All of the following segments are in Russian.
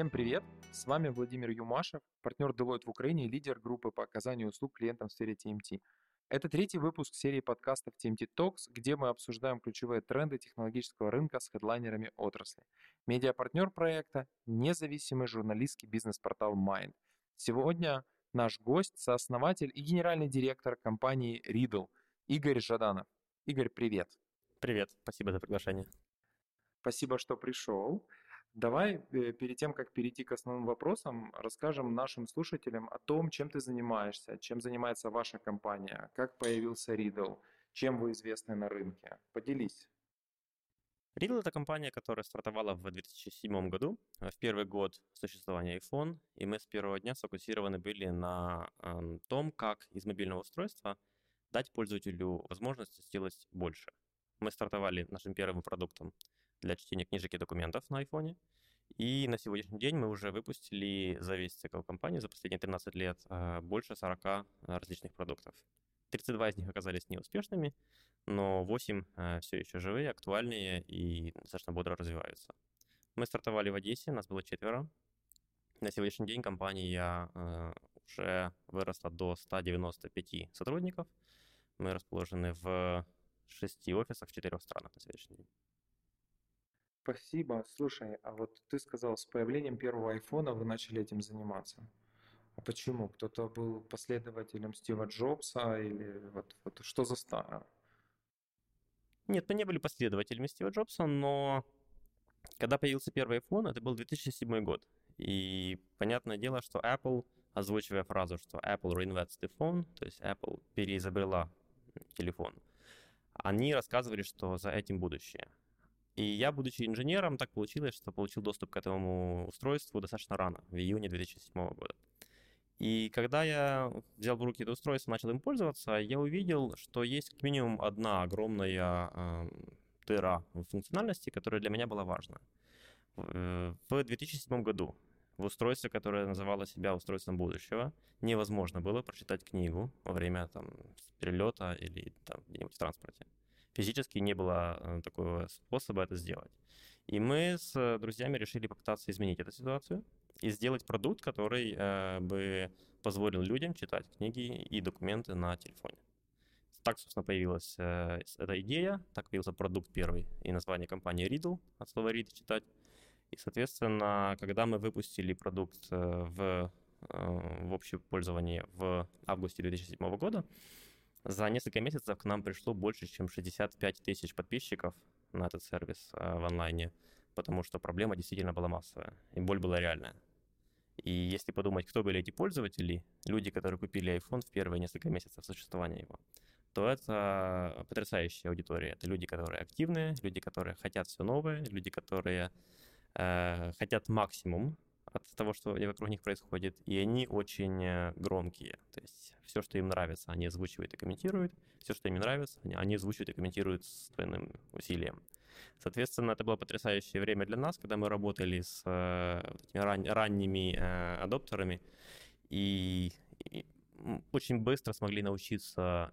Всем привет! С вами Владимир Юмашев, партнер Deloitte в Украине и лидер группы по оказанию услуг клиентам в сфере TMT. Это третий выпуск серии подкастов TMT Talks, где мы обсуждаем ключевые тренды технологического рынка с хедлайнерами отрасли. Медиапартнер проекта – независимый журналистский бизнес-портал Mind. Сегодня наш гость, сооснователь и генеральный директор компании Riddle Игорь Жаданов. Игорь, привет. Привет, спасибо за приглашение. Спасибо, что пришел. Давай э, перед тем, как перейти к основным вопросам, расскажем нашим слушателям о том, чем ты занимаешься, чем занимается ваша компания, как появился Riddle, чем вы известны на рынке. Поделись. Riddle — это компания, которая стартовала в 2007 году, в первый год существования iPhone, и мы с первого дня сфокусированы были на э, том, как из мобильного устройства дать пользователю возможность сделать больше. Мы стартовали нашим первым продуктом для чтения книжек и документов на iPhone. И на сегодняшний день мы уже выпустили за весь цикл компании, за последние 13 лет, а, больше 40 различных продуктов. 32 из них оказались неуспешными, но 8 а, все еще живые, актуальные и достаточно бодро развиваются. Мы стартовали в Одессе, нас было четверо. На сегодняшний день компания а, уже выросла до 195 сотрудников. Мы расположены в шести офисах в четырех странах на сегодняшний день. Спасибо. Слушай, а вот ты сказал, с появлением первого айфона вы начали этим заниматься. А почему? Кто-то был последователем Стива Джобса или вот, вот что за стара? Нет, мы не были последователями Стива Джобса, но когда появился первый iPhone, это был 2007 год. И понятное дело, что Apple, озвучивая фразу, что Apple reinvents the phone, то есть Apple переизобрела телефон, они рассказывали, что за этим будущее. И я, будучи инженером, так получилось, что получил доступ к этому устройству достаточно рано, в июне 2007 года. И когда я взял в руки это устройство, начал им пользоваться, я увидел, что есть как минимум одна огромная э, дыра в функциональности, которая для меня была важна. В 2007 году в устройстве, которое называло себя устройством будущего, невозможно было прочитать книгу во время там, перелета или там, где-нибудь в транспорте физически не было э, такого способа это сделать. И мы с друзьями решили попытаться изменить эту ситуацию и сделать продукт, который э, бы позволил людям читать книги и документы на телефоне. Так, собственно, появилась э, эта идея, так появился продукт первый и название компании Riddle, от слова read читать. И, соответственно, когда мы выпустили продукт э, в, э, в общее пользование в августе 2007 года, за несколько месяцев к нам пришло больше, чем 65 тысяч подписчиков на этот сервис э, в онлайне, потому что проблема действительно была массовая, и боль была реальная. И если подумать, кто были эти пользователи, люди, которые купили iPhone в первые несколько месяцев существования его, то это потрясающая аудитория. Это люди, которые активные, люди, которые хотят все новое, люди, которые э, хотят максимум от того, что вокруг них происходит, и они очень э, громкие. То есть все, что им нравится, они озвучивают и комментируют, все, что им не нравится, они озвучивают и комментируют с двойным усилием. Соответственно, это было потрясающее время для нас, когда мы работали с э, этими ран, ранними э, адоптерами и, и очень быстро смогли научиться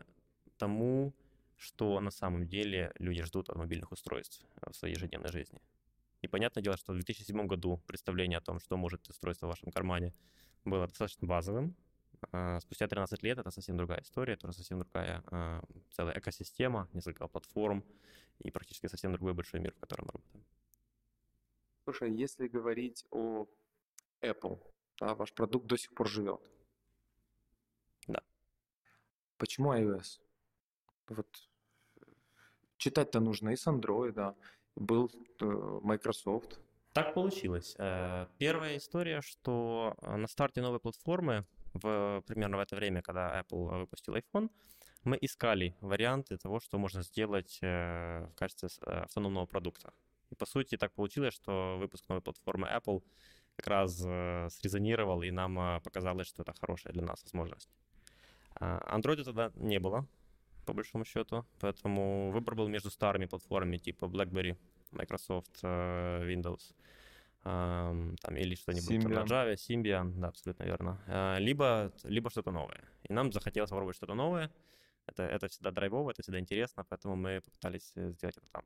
тому, что на самом деле люди ждут от мобильных устройств в своей ежедневной жизни. И понятное дело, что в 2007 году представление о том, что может устройство в вашем кармане, было достаточно базовым. А, спустя 13 лет это совсем другая история, это совсем другая а, целая экосистема, несколько платформ и практически совсем другой большой мир, в котором мы работаем. Слушай, если говорить о Apple, да, ваш продукт до сих пор живет. Да. Почему iOS? Вот читать-то нужно и с Android, да был э, Microsoft. Так получилось. Э, первая история, что э, на старте новой платформы, в, примерно в это время, когда Apple выпустил iPhone, мы искали варианты того, что можно сделать в качестве автономного продукта. И по сути так получилось, что выпуск новой платформы Apple как раз срезонировал, и нам показалось, что это хорошая для нас возможность. Android тогда не было, по большому счету. Поэтому выбор был между старыми платформами типа BlackBerry, Microsoft, э, Windows, там, или что-нибудь там, на Java, Symbian, да, абсолютно верно. Э, либо, либо что-то новое. И нам захотелось попробовать что-то новое. Это, это всегда драйвово, это всегда интересно, поэтому мы попытались э, сделать это там.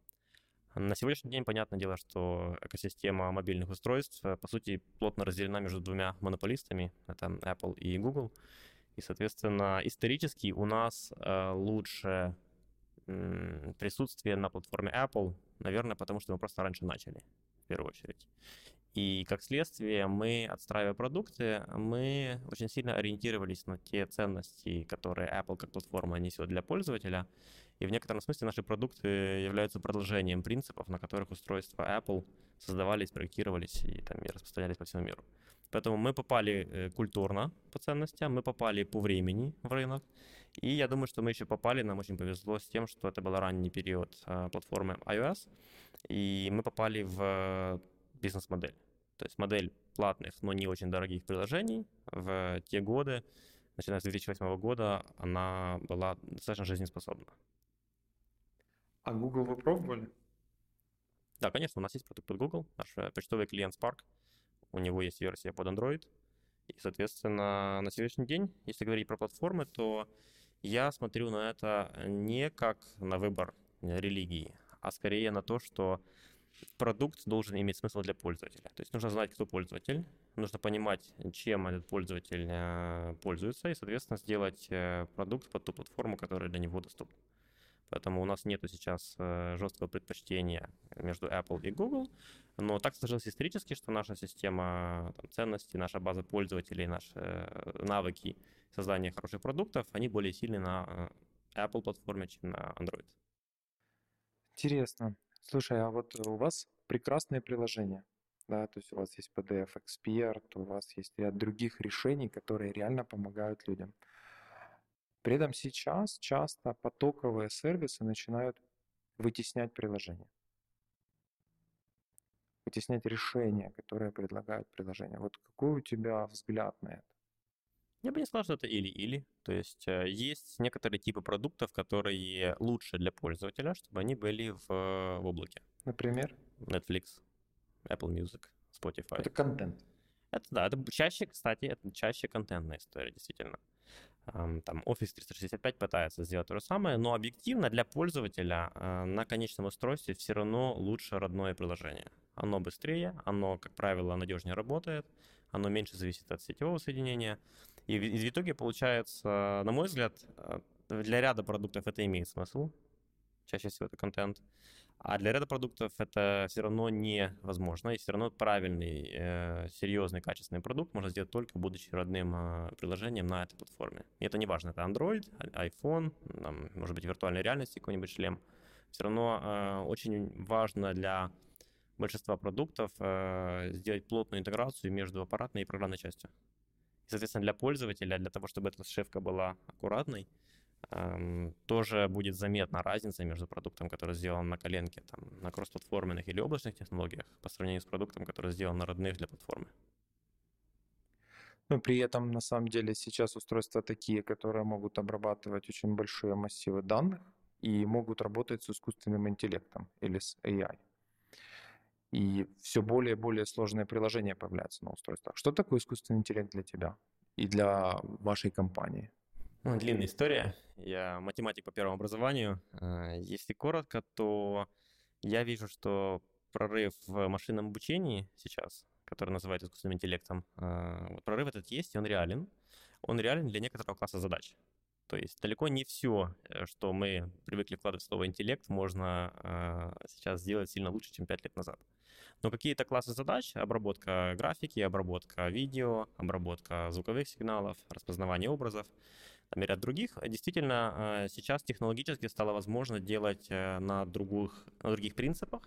На сегодняшний день, понятное дело, что экосистема мобильных устройств, по сути, плотно разделена между двумя монополистами, это Apple и Google. И, соответственно, исторически у нас э, лучше присутствие на платформе Apple, наверное, потому что мы просто раньше начали, в первую очередь. И как следствие, мы, отстраивая продукты, мы очень сильно ориентировались на те ценности, которые Apple как платформа несет для пользователя. И в некотором смысле наши продукты являются продолжением принципов, на которых устройства Apple создавались, проектировались и, там, и распространялись по всему миру. Поэтому мы попали э, культурно по ценностям, мы попали по времени в рынок. И я думаю, что мы еще попали, нам очень повезло с тем, что это был ранний период э, платформы iOS, и мы попали в бизнес-модель. То есть модель платных, но не очень дорогих приложений в те годы, начиная с 2008 года, она была достаточно жизнеспособна. А Google вы пробовали? Да, конечно, у нас есть продукт от Google, наш э, почтовый клиент Spark. У него есть версия под Android. И, соответственно, на сегодняшний день, если говорить про платформы, то я смотрю на это не как на выбор религии, а скорее на то, что продукт должен иметь смысл для пользователя. То есть нужно знать, кто пользователь, нужно понимать, чем этот пользователь э, пользуется, и, соответственно, сделать э, продукт под ту платформу, которая для него доступна. Поэтому у нас нет сейчас э, жесткого предпочтения между Apple и Google. Но так сложилось исторически, что наша система там, ценностей, наша база пользователей, наши навыки создания хороших продуктов, они более сильны на Apple платформе, чем на Android. Интересно. Слушай, а вот у вас прекрасные приложения, да, то есть у вас есть PDF Expert, у вас есть ряд других решений, которые реально помогают людям. При этом сейчас часто потоковые сервисы начинают вытеснять приложения. Вытеснять решения, которые предлагают приложения. Вот какой у тебя взгляд на это? Я бы не сказал, что это или-или. То есть э, есть некоторые типы продуктов, которые лучше для пользователя, чтобы они были в, в облаке. Например? Netflix, Apple Music, Spotify. Это контент. Это да, это чаще, кстати, это чаще контентная история, действительно. Там Office 365 пытается сделать то же самое, но объективно для пользователя э, на конечном устройстве все равно лучше родное приложение. Оно быстрее, оно, как правило, надежнее работает, оно меньше зависит от сетевого соединения. И в, итоге получается, на мой взгляд, э, для ряда продуктов это имеет смысл. Чаще всего это контент. А для ряда продуктов это все равно невозможно. И все равно правильный, э, серьезный, качественный продукт можно сделать только будучи родным э, приложением на этой платформе. И это не важно, это Android, а, iPhone, там, может быть, виртуальной реальности какой-нибудь шлем. Все равно э, очень важно для большинства продуктов э, сделать плотную интеграцию между аппаратной и программной частью. И, соответственно, для пользователя, для того, чтобы эта сшивка была аккуратной, тоже будет заметна разница между продуктом, который сделан на коленке, там, на кроссплатформенных или облачных технологиях, по сравнению с продуктом, который сделан на родных для платформы. Но при этом, на самом деле, сейчас устройства такие, которые могут обрабатывать очень большие массивы данных и могут работать с искусственным интеллектом или с AI и все более и более сложные приложения появляются на устройствах. Что такое искусственный интеллект для тебя и для вашей компании? Ну, длинная история. Я математик по первому образованию. А, если коротко, то я вижу, что прорыв в машинном обучении сейчас, который называют искусственным интеллектом, а, вот прорыв этот есть, и он реален. Он реален для некоторого класса задач. То есть далеко не все, э, что мы привыкли вкладывать в слово интеллект, можно э, сейчас сделать сильно лучше, чем 5 лет назад. Но какие-то классы задач, обработка графики, обработка видео, обработка звуковых сигналов, распознавание образов, там и ряд других, действительно э, сейчас технологически стало возможно делать э, на, других, на других принципах.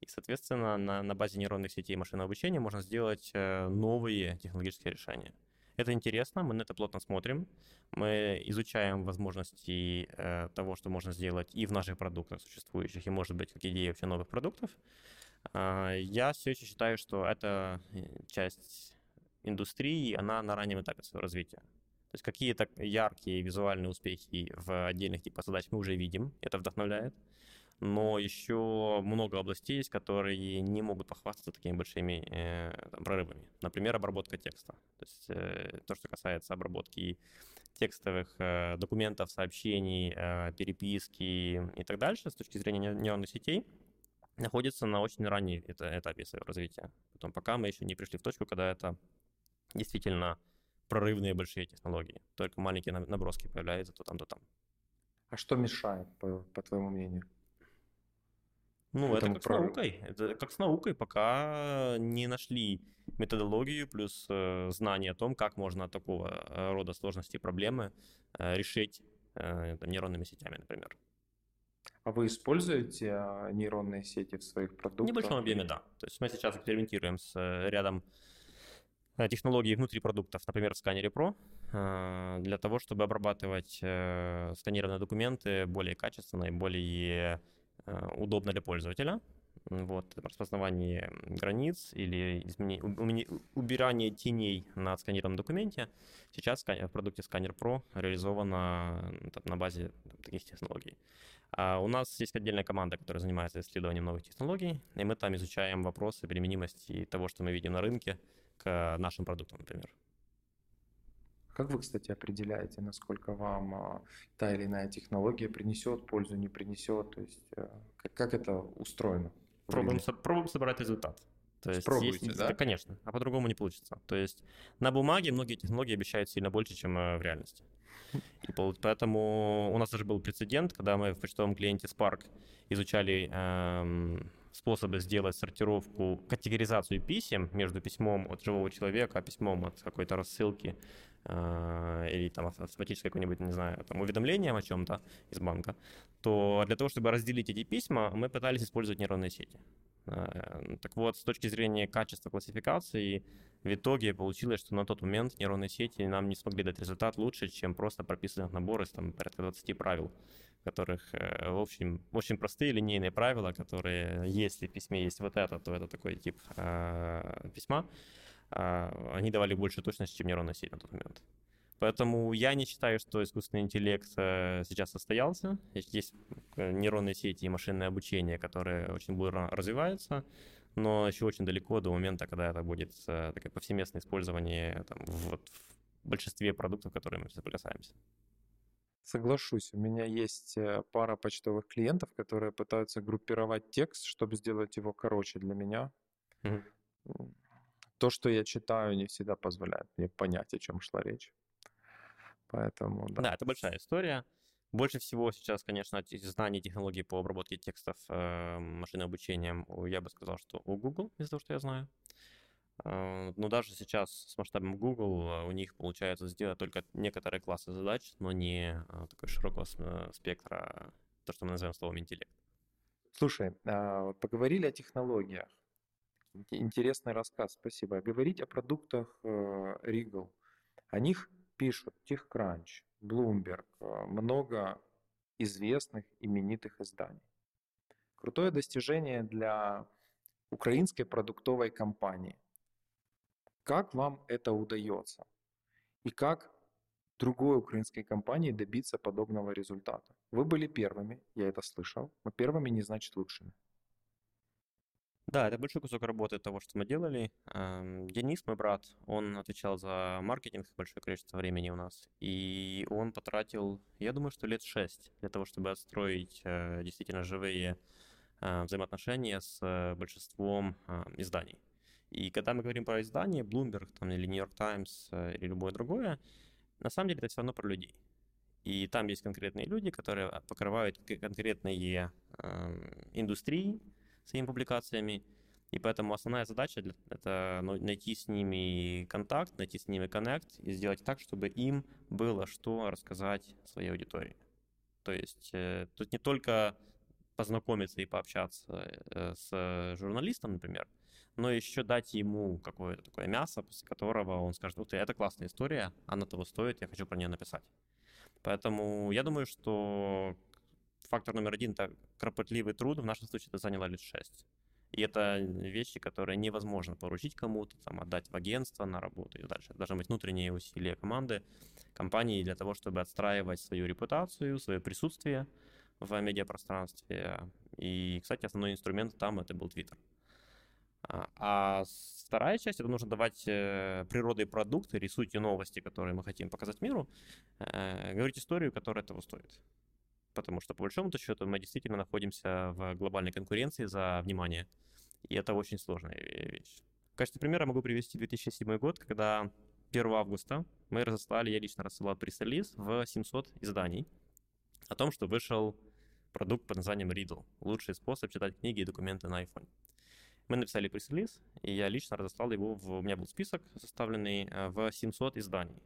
И, соответственно, на, на базе нейронных сетей машинного обучения можно сделать э, новые технологические решения. Это интересно, мы на это плотно смотрим. Мы изучаем возможности э, того, что можно сделать и в наших продуктах существующих, и, может быть, как идеи вообще новых продуктов. Э, я все еще считаю, что эта э, часть индустрии, она на раннем этапе своего развития. То есть какие-то яркие визуальные успехи в отдельных типах задач мы уже видим, это вдохновляет но еще много областей есть, которые не могут похвастаться такими большими э, там, прорывами. Например, обработка текста. То есть э, то, что касается обработки текстовых э, документов, сообщений, э, переписки и так дальше с точки зрения нейронных сетей, находится на очень ранней этапе своего развития. Потом, пока мы еще не пришли в точку, когда это действительно прорывные большие технологии. Только маленькие наброски появляются то там, то там. А что мешает, по, по твоему мнению? Ну, это как прорыву? с наукой. Это как с наукой, пока не нашли методологию плюс э, знание о том, как можно такого э, рода сложности и проблемы э, решить э, там, нейронными сетями, например. А вы используете э, нейронные сети в своих продуктах? В небольшом объеме, да. То есть мы сейчас экспериментируем с э, рядом технологии внутри продуктов, например, в сканере Pro, э, для того, чтобы обрабатывать э, сканированные документы более качественно и более удобно для пользователя. Вот, распознавание границ или изменение, убирание теней на отсканированном документе сейчас в продукте Scanner Pro реализовано на базе таких технологий. А у нас есть отдельная команда, которая занимается исследованием новых технологий, и мы там изучаем вопросы применимости того, что мы видим на рынке, к нашим продуктам, например. Как вы, кстати, определяете, насколько вам а, та или иная технология принесет пользу, не принесет? То есть э, как, как это устроено? Пробуем, пробуем собрать результат. То есть Пробуйте, есть, да? Конечно, а по-другому не получится. То есть на бумаге многие технологии обещают сильно больше, чем э, в реальности. И поэтому у нас даже был прецедент, когда мы в почтовом клиенте Spark изучали эм, способы сделать сортировку, категоризацию писем между письмом от живого человека, а письмом от какой-то рассылки э, или там автоматическое какое-нибудь, не знаю, там уведомлением о чем-то из банка, то для того, чтобы разделить эти письма, мы пытались использовать нейронные сети. Э, так вот, с точки зрения качества классификации, в итоге получилось, что на тот момент нейронные сети нам не смогли дать результат лучше, чем просто прописанных набор из там, порядка 20 правил которых, э, в общем, очень простые линейные правила, которые, если в письме есть вот это, то это такой тип э, письма, э, они давали больше точности, чем нейронная сеть на тот момент. Поэтому я не считаю, что искусственный интеллект э, сейчас состоялся. Есть э, нейронные сети и машинное обучение, которые очень быстро развиваются, но еще очень далеко до момента, когда это будет э, такое повсеместное использование там, в, в большинстве продуктов, которые мы соприкасаемся. Соглашусь, у меня есть пара почтовых клиентов, которые пытаются группировать текст, чтобы сделать его короче для меня. Мгм. То, что я читаю, не всегда позволяет мне понять, о чем шла речь. Поэтому, да. Да, это большая история. Больше всего сейчас, конечно, знаний и технологий по обработке текстов э, машинным обучением, я бы сказал, что у Google, из того, что я знаю. А, но даже сейчас с масштабом Google а, у них получается сделать только некоторые классы задач, но не а, такой широкого спектра, то, что мы называем словом интеллект. Слушай, поговорили о технологиях. Интересный рассказ, спасибо. Говорить о продуктах э, Regal. О них пишут TechCrunch, Bloomberg, э, много известных именитых изданий. Крутое достижение для украинской продуктовой компании. Как вам это удается? И как другой украинской компании добиться подобного результата? Вы были первыми, я это слышал, но первыми не значит лучшими. Да, это большой кусок работы того, что мы делали. Денис, мой брат, он отвечал за маркетинг большое количество времени у нас. И он потратил, я думаю, что лет шесть для того, чтобы отстроить э, действительно живые э, взаимоотношения с э, большинством изданий. И когда мы говорим про издание, Bloomberg там, или New York Times или любое другое, на самом деле это все равно про людей. И там есть конкретные люди, которые покрывают конкретные э, индустрии своими публикациями. И поэтому основная задача это ну, найти с ними контакт, найти с ними коннект и сделать так, чтобы им было что рассказать своей аудитории. То есть э, тут не только познакомиться и пообщаться э, с журналистом, например, но еще дать ему какое-то такое мясо, после которого он скажет, вот это классная история, она того стоит, я хочу про нее написать. Поэтому я думаю, что фактор номер один — это кропотливый труд, в нашем случае это заняло лет шесть. И это вещи, которые невозможно поручить кому-то, там, отдать в агентство на работу и дальше. Должны быть внутренние усилия команды, компании для того, чтобы отстраивать свою репутацию, свое присутствие в медиапространстве. И, кстати, основной инструмент там это был Twitter. А, а вторая часть это нужно давать э, природой продукты, рисуйте новости, которые мы хотим показать миру, э, говорить историю, которая этого стоит. Потому что, по большому счету, мы действительно находимся в глобальной конкуренции за внимание, и это очень сложная вещь. В качестве примера могу привести 2007 год, когда 1 августа мы разослали, я лично рассылал пресс-релиз в 700 изданий о том, что вышел продукт под названием Riddle. Лучший способ читать книги и документы на iPhone. Мы написали пресс-релиз, и я лично разослал его, в, у меня был список составленный э, в 700 изданий.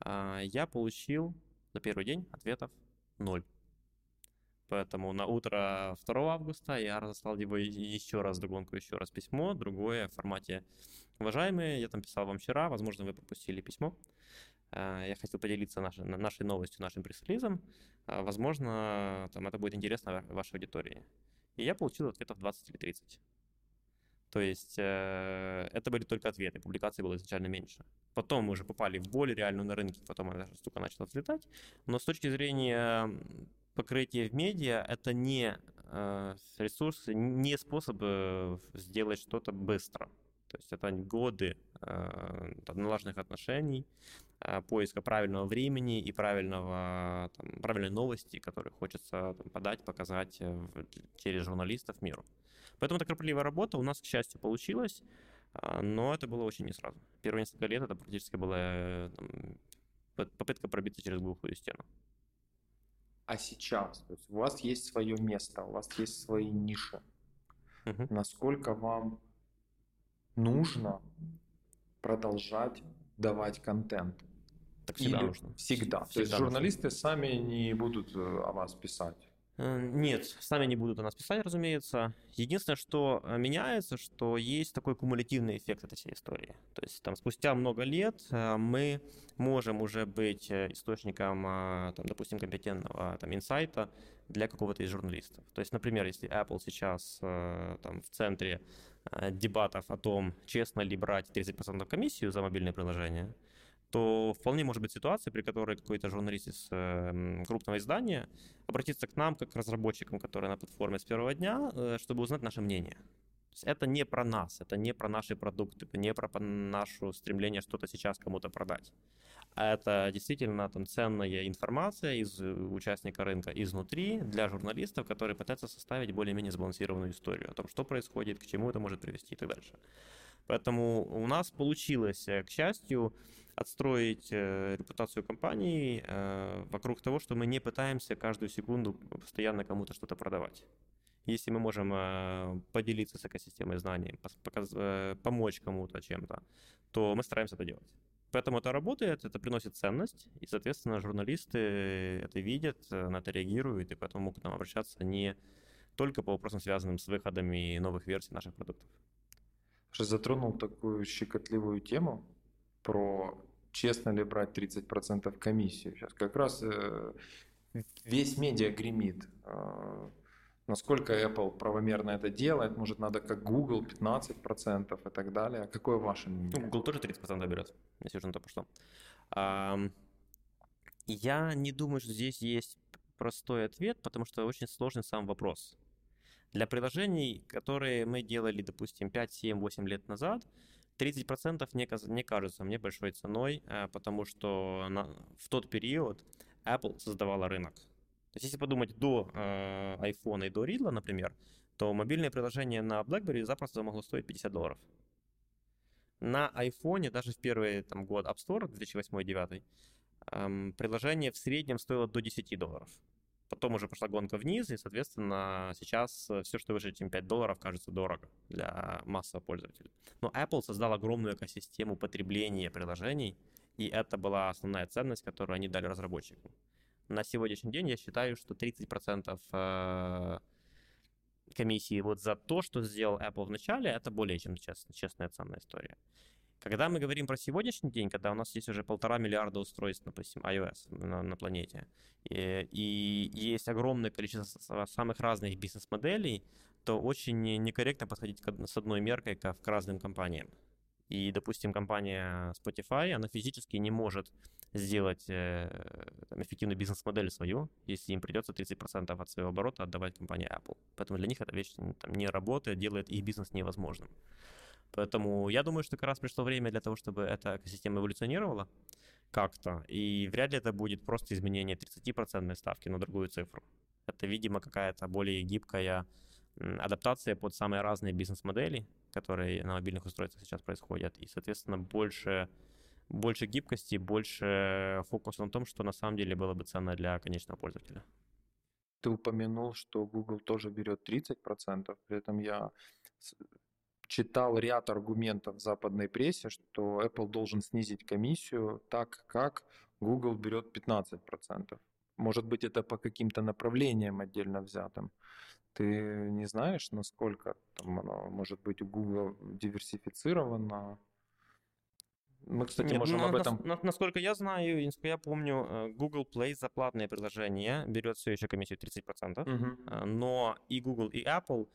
А, я получил за первый день ответов 0. Поэтому на утро 2 августа я разослал его еще раз догонку, еще раз письмо, другое в формате «Уважаемые, я там писал вам вчера, возможно, вы пропустили письмо. Э, я хотел поделиться нашей, нашей новостью, нашим пресс-релизом. Э, возможно, там, это будет интересно вашей аудитории». И я получил ответов 20 или 30. То есть э, это были только ответы, публикаций было изначально меньше. Потом мы уже попали в более реальную на рынке, потом эта штука начала взлетать. Но с точки зрения покрытия в медиа, это не э, ресурс, не способ сделать что-то быстро. То есть это годы э, налаженных отношений, э, поиска правильного времени и правильного, там, правильной новости, которые хочется там, подать, показать э, через журналистов миру. Поэтому эта кропотливая работа у нас, к счастью, получилась, а, но это было очень не сразу. Первые несколько лет это практически была э, там, попытка пробиться через глухую стену. А сейчас, то есть у вас есть свое место, у вас есть свои ниши. Угу. Насколько вам нужно продолжать давать контент? Так всегда Или нужно. Всегда. всегда. То есть журналисты нужно. сами не будут э, о вас писать. Э, нет, сами не будут о нас писать, разумеется. Единственное, что э, меняется, что есть такой кумулятивный эффект этой всей истории. То есть там спустя много лет э, мы можем уже быть источником, там, допустим, компетентного там, инсайта для какого-то из журналистов. То есть, например, если Apple сейчас там, в центре дебатов о том, честно ли брать 30% комиссию за мобильное приложение, то вполне может быть ситуация, при которой какой-то журналист из э, крупного издания обратится к нам, как к разработчикам, которые на платформе с первого дня, э, чтобы узнать наше мнение. То есть это не про нас, это не про наши продукты, не про наше стремление что-то сейчас кому-то продать. А это действительно там ценная информация из э, участника рынка изнутри для журналистов, которые пытаются составить более-менее сбалансированную историю о том, что происходит, к чему это может привести и так дальше. Поэтому у нас получилось, э, к счастью, отстроить э, репутацию компании э, вокруг того, что мы не пытаемся каждую секунду постоянно кому-то что-то продавать. Если мы можем поделиться с экосистемой знаний, помочь кому-то чем-то, то мы стараемся это делать. Поэтому это работает, это приносит ценность, и, соответственно, журналисты это видят, на это реагируют, и поэтому могут к нам обращаться не только по вопросам, связанным с выходами новых версий наших продуктов. Что затронул такую щекотливую тему про честно ли брать 30% комиссию. Сейчас как раз э, весь медиа гремит. Э, насколько Apple правомерно это делает, может надо как Google 15% и так далее. А какое ваше мнение? Ну, Google тоже 30% берет, если уже на то пошло. Я не думаю, что здесь есть простой ответ, потому что очень сложный сам вопрос. Для приложений, которые мы делали, допустим, 5, 7, 8 лет назад, 30% не, не кажется мне большой ценой, э, потому что на, в тот период Apple создавала рынок. То есть если подумать до э, iPhone и до Riddle, например, то мобильное приложение на BlackBerry запросто могло стоить 50 долларов. На iPhone даже в первый там, год App Store 2008-2009 эм, приложение в среднем стоило до 10 долларов. Потом уже пошла гонка вниз, и, соответственно, сейчас э, все, что выше, чем 5 долларов, кажется дорого для массового пользователя. Но Apple создал огромную экосистему потребления приложений, и это была основная ценность, которую они дали разработчикам. На сегодняшний день я считаю, что 30% э, комиссии вот за то, что сделал Apple в начале, это более чем честная ценная история. Когда мы говорим про сегодняшний день, когда у нас есть уже полтора миллиарда устройств, допустим, iOS на, на планете, и, и есть огромное количество самых разных бизнес-моделей, то очень некорректно подходить с одной меркой к, к разным компаниям. И, допустим, компания Spotify, она физически не может сделать э, там, эффективную бизнес-модель свою, если им придется 30% от своего оборота отдавать компании Apple. Поэтому для них эта вещь там, не работает, делает их бизнес невозможным. Поэтому я думаю, что как раз пришло время для того, чтобы эта экосистема эволюционировала. как-то. И вряд ли это будет просто изменение 30% ставки на другую цифру. Это, видимо, какая-то более гибкая адаптация под самые разные бизнес-модели, которые на мобильных устройствах сейчас происходят. И, соответственно, больше, больше гибкости, больше фокуса на том, что на самом деле было бы ценно для конечного пользователя. Ты упомянул, что Google тоже берет 30%, при этом я читал ряд аргументов в западной прессе, что Apple должен снизить комиссию так, как Google берет 15%. Может быть, это по каким-то направлениям отдельно взятым. Ты не знаешь, насколько там оно может быть у Google диверсифицировано? Мы, кстати, Нет, можем на, об этом... На, насколько я знаю, я помню, э, Google Play за платные приложения берет все еще комиссию 30%, угу. но и Google, и Apple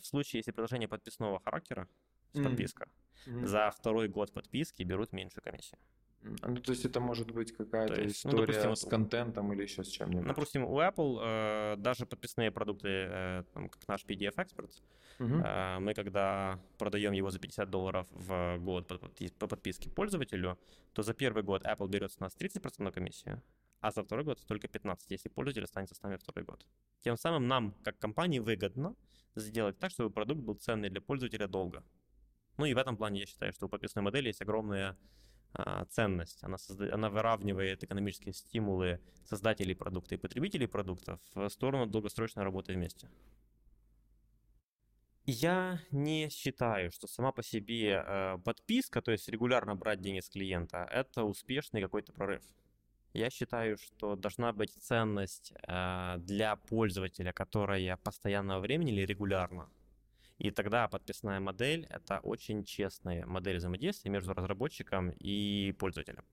в случае, если приложение подписного характера, mm. подписка, mm. за второй год подписки берут меньшую комиссию. Ну, то есть это может быть какая-то есть, ну, история ну, допустим, с контентом или еще с чем-нибудь? Допустим, у Apple э, даже подписные продукты, э, там, как наш PDF Experts, угу. э, мы когда продаем его за 50 долларов в год по, по подписке пользователю, то за первый год Apple берет с нас 30% на комиссию, а за второй год только 15, если пользователь останется с нами второй год. Тем самым нам, как компании, выгодно сделать так, чтобы продукт был ценный для пользователя долго. Ну и в этом плане я считаю, что у подписной модели есть огромная а, ценность. Она, созда... она выравнивает экономические стимулы создателей продукта и потребителей продуктов в сторону долгосрочной работы вместе. Я не считаю, что сама по себе э, подписка, то есть регулярно брать деньги с клиента, это успешный какой-то прорыв. Я считаю, что должна быть ценность э, для пользователя, которая постоянного времени или регулярно. И тогда подписная модель — это очень честная модель взаимодействия между разработчиком и пользователем.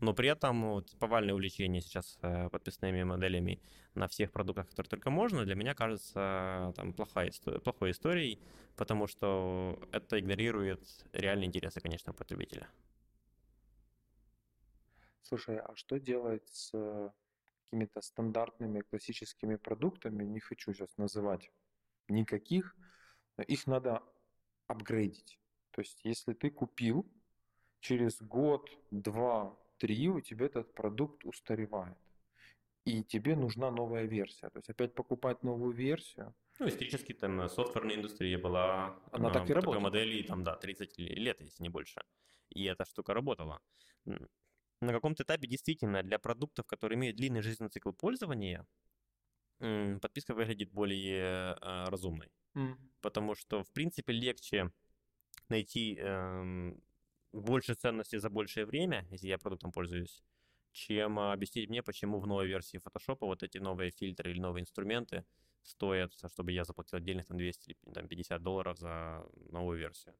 Но при этом вот, повальное увлечение сейчас э, подписными моделями на всех продуктах, которые только можно, для меня кажется там, плохой, плохой историей, потому что это игнорирует реальные интересы конечного потребителя. Слушай, а что делать с какими-то стандартными классическими продуктами? Не хочу сейчас называть никаких. Их надо апгрейдить. То есть, если ты купил, через год, два, три у тебя этот продукт устаревает. И тебе нужна новая версия. То есть опять покупать новую версию. Ну, исторически там софтверная индустрия была Она так и работала. такой модели, там, да, 30 лет, если не больше. И эта штука работала на каком-то этапе действительно для продуктов, которые имеют длинный жизненный цикл пользования, подписка выглядит более э, разумной. Mm. Потому что, в принципе, легче найти э, больше ценности за большее время, если я продуктом пользуюсь, чем объяснить мне, почему в новой версии Photoshop вот эти новые фильтры или новые инструменты стоят, чтобы я заплатил отдельных там 200 или там, 50 долларов за новую версию.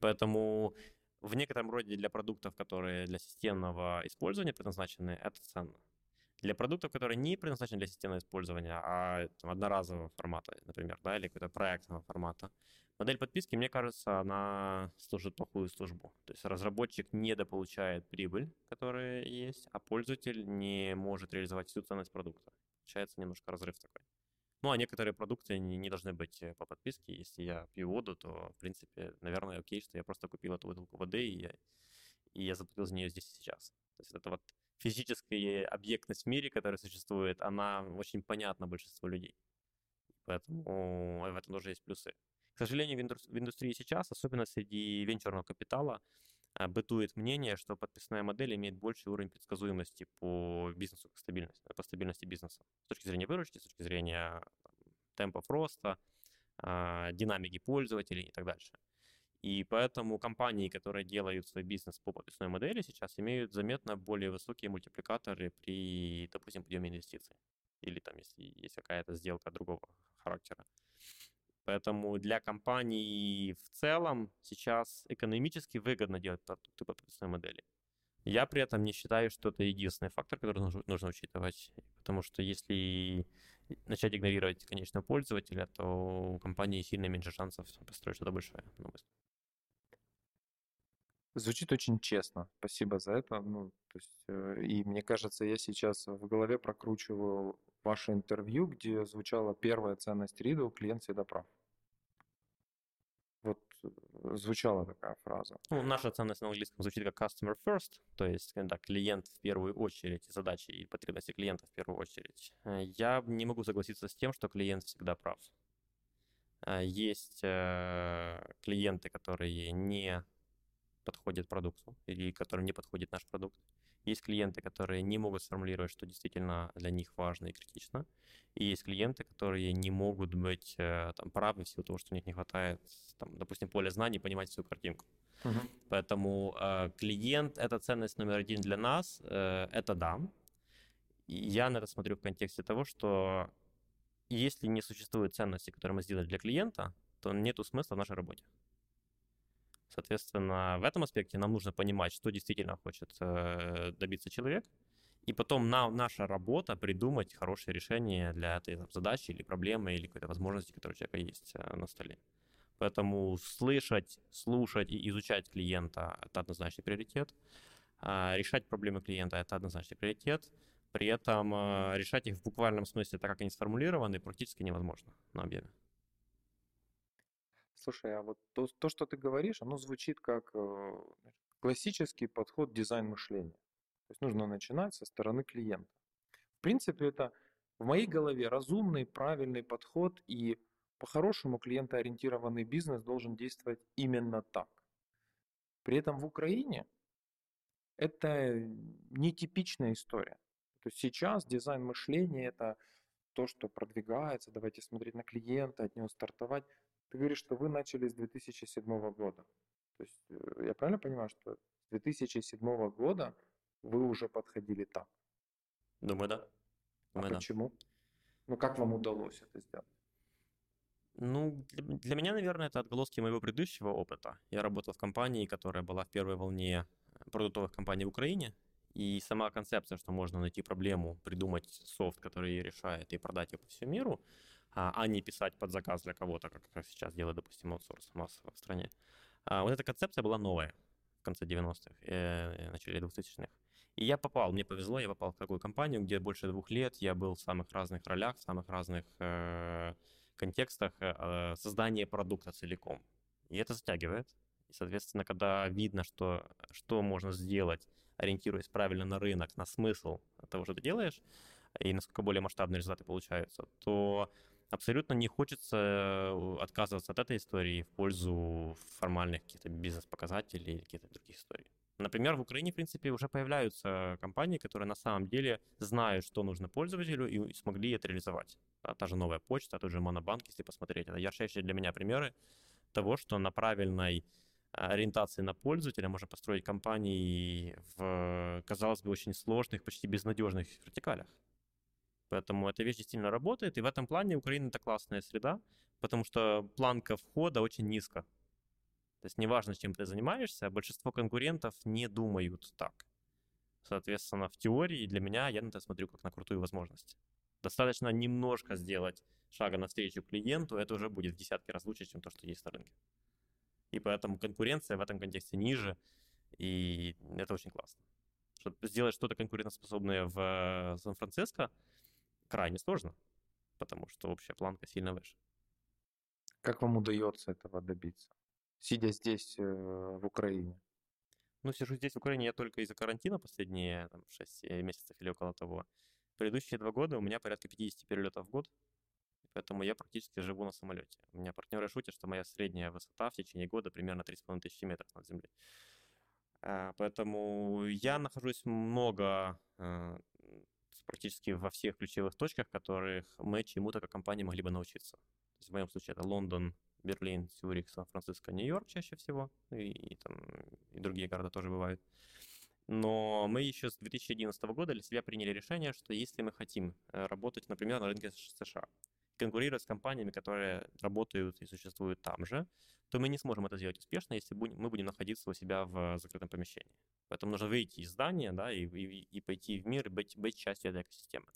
Поэтому в некотором роде для продуктов, которые для системного использования предназначены, это ценно. Для продуктов, которые не предназначены для системного использования, а там, одноразового формата, например, да, или какого-то проектного формата, модель подписки, мне кажется, она служит плохую службу. То есть разработчик недополучает прибыль, которая есть, а пользователь не может реализовать всю ценность продукта. Получается немножко разрыв такой. Ну, а некоторые продукты не, не должны быть э, по подписке. Если я пью воду, то, в принципе, наверное, окей, что я просто купил эту бутылку воды, и я, и я заплатил за нее здесь и сейчас. То есть это вот физическая объектность в мире, которая существует, она очень понятна большинству людей. Поэтому в этом тоже есть плюсы. К сожалению, в индустрии сейчас, особенно среди венчурного капитала, бытует мнение, что подписная модель имеет больший уровень предсказуемости по бизнесу, по стабильности, по стабильности бизнеса. С точки зрения выручки, с точки зрения там, темпов роста, э, динамики пользователей и так дальше. И поэтому компании, которые делают свой бизнес по подписной модели, сейчас имеют заметно более высокие мультипликаторы при, допустим, подъеме инвестиций. Или там, если есть какая-то сделка другого характера. Поэтому для компаний в целом сейчас экономически выгодно делать продукты по подписной модели. Я при этом не считаю, что это единственный фактор, который нужно, нужно учитывать. Потому что если начать игнорировать конечного пользователя, то у компании сильно меньше шансов построить что-то большое. Звучит очень честно. Спасибо за это. Ну, то есть, э, и мне кажется, я сейчас в голове прокручиваю ваше интервью, где звучала первая ценность Riddle, клиент всегда прав. Вот э, звучала такая фраза. Ну, наша ценность на английском звучит как customer first, то есть да, клиент в первую очередь, задачи и потребности клиента в первую очередь. Э, я не могу согласиться с тем, что клиент всегда прав. Э, есть клиенты, которые не подходят продукту или которым не подходит наш продукт. Есть клиенты, которые не могут сформулировать, что действительно для них важно и критично. И есть клиенты, которые не могут быть э, там, правы в силу того, что у них не хватает, там, допустим, поля знаний, понимать всю картинку. Uh-huh. Поэтому э, клиент — это ценность номер один для нас, э, это да. И я на это смотрю в контексте того, что если не существует ценности, которые мы сделали для клиента, то нет смысла в нашей работе. Соответственно, в этом аспекте нам нужно понимать, что действительно хочет э, добиться человек, и потом на, наша работа придумать хорошее решение для этой задачи или проблемы, или какой-то возможности, которая у человека есть э, на столе. Поэтому слышать, слушать и изучать клиента – это однозначный приоритет. А решать проблемы клиента – это однозначный приоритет. При этом э, решать их в буквальном смысле, так как они сформулированы, практически невозможно на объеме. Слушай, а вот то, то, что ты говоришь, оно звучит как э, классический подход дизайн мышления. То есть нужно начинать со стороны клиента. В принципе, это в моей голове разумный, правильный подход, и по-хорошему клиентоориентированный бизнес должен действовать именно так. При этом в Украине это нетипичная история. То есть сейчас дизайн мышления это то, что продвигается, давайте смотреть на клиента, от него стартовать. Ты говоришь, что вы начали с 2007 года. То есть э, я правильно понимаю, что с 2007 года вы уже подходили так? Думаю, да. Думаю, а почему? Да. Ну, как вам удалось это сделать? Ну, для, для меня, наверное, это отголоски моего предыдущего опыта. Я работал в компании, которая была в первой волне э, продуктовых компаний в Украине, и сама концепция, что можно найти проблему, придумать софт, который ее решает, и продать ее по всему миру, а, а не писать под заказ для кого-то, как сейчас делает, допустим, аутсорс массово в стране. А, вот эта концепция была новая в конце 90-х, э, начале 2000-х. И я попал, мне повезло, я попал в такую компанию, где больше двух лет я был в самых разных ролях, в самых разных э, контекстах э, э создания продукта целиком. И это затягивает. И, соответственно, когда видно, что, что можно сделать, ориентируясь правильно на рынок, на смысл того, что ты делаешь, и насколько более масштабные результаты получаются, то абсолютно не хочется э, отказываться от этой истории в пользу формальных каких-то бизнес-показателей или каких-то других историй. Например, в Украине, в принципе, уже появляются компании, которые на самом деле знают, что нужно пользователю и смогли это реализовать. Да, та же новая почта, тот же Монобанк, если посмотреть. Это ярчайшие для меня примеры того, что на правильной ориентации на пользователя можно построить компании в, казалось бы, очень сложных, почти безнадежных вертикалях. Поэтому эта вещь действительно работает, и в этом плане Украина это классная среда, потому что планка входа очень низко. То есть неважно, чем ты занимаешься, большинство конкурентов не думают так. Соответственно, в теории для меня я на это смотрю как на крутую возможность. Достаточно немножко сделать шага навстречу клиенту, это уже будет в десятки раз лучше, чем то, что есть на рынке. И поэтому конкуренция в этом контексте ниже, и это очень классно. Сделать что-то конкурентоспособное в э, Сан-Франциско, крайне сложно, потому что общая планка сильно выше. Как вам удается этого добиться, сидя здесь, э, в Украине? Ну, сижу здесь, в Украине, я только из-за карантина последние там, 6 месяцев или около того. Предыдущие два года у меня порядка 50 перелетов в год, поэтому я практически живу на самолете. У меня партнеры шутят, что моя средняя высота в течение года примерно 3,5 тысячи метров над землей. А, поэтому я нахожусь много практически во всех ключевых точках, которых мы чему-то как компания могли бы научиться. То есть в моем случае это Лондон, Берлин, Цюрих, Сан-Франциско, Нью-Йорк чаще всего, и, и, там, и другие города тоже бывают. Но мы еще с 2011 года для себя приняли решение, что если мы хотим э, работать, например, на рынке США, конкурировать с компаниями, которые работают и существуют там же, то мы не сможем это сделать успешно, если мы будем находиться у себя в закрытом помещении. Поэтому нужно выйти из здания да, и, и, и пойти в мир, и быть, быть частью этой экосистемы.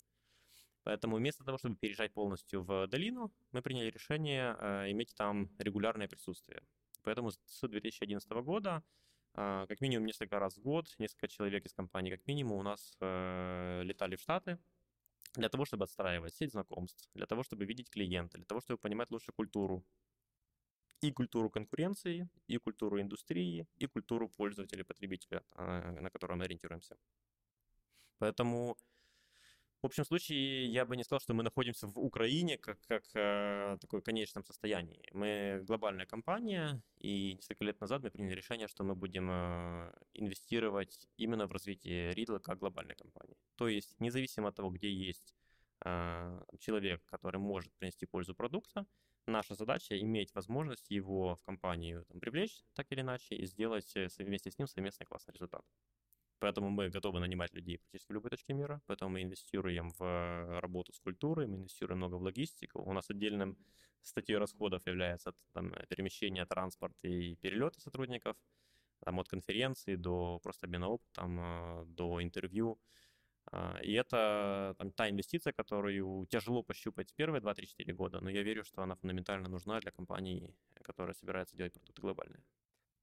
Поэтому вместо того, чтобы переезжать полностью в долину, мы приняли решение э, иметь там регулярное присутствие. Поэтому с 2011 года, э, как минимум несколько раз в год, несколько человек из компании, как минимум, у нас э, летали в Штаты для того, чтобы отстраивать сеть знакомств, для того, чтобы видеть клиента, для того, чтобы понимать лучше культуру и культуру конкуренции, и культуру индустрии, и культуру пользователя, потребителя, а, на которую мы ориентируемся. Поэтому в общем случае, я бы не сказал, что мы находимся в Украине как, как э, такой конечном состоянии. Мы глобальная компания, и несколько лет назад мы приняли решение, что мы будем э, инвестировать именно в развитие Ридла как глобальной компании. То есть, независимо от того, где есть э, человек, который может принести пользу продукта, наша задача иметь возможность его в компанию там, привлечь так или иначе и сделать э, вместе с ним совместный классный результат. Поэтому мы готовы нанимать людей практически в любой точке мира. Поэтому мы инвестируем в э, работу с культурой, мы инвестируем много в логистику. У нас отдельным статьей расходов является там, перемещение, транспорт и перелеты сотрудников. Там, от конференции до просто обмена опытом, э, до интервью. А, и это там, та инвестиция, которую тяжело пощупать первые 2-3-4 года, но я верю, что она фундаментально нужна для компании, которая собирается делать продукты глобальные.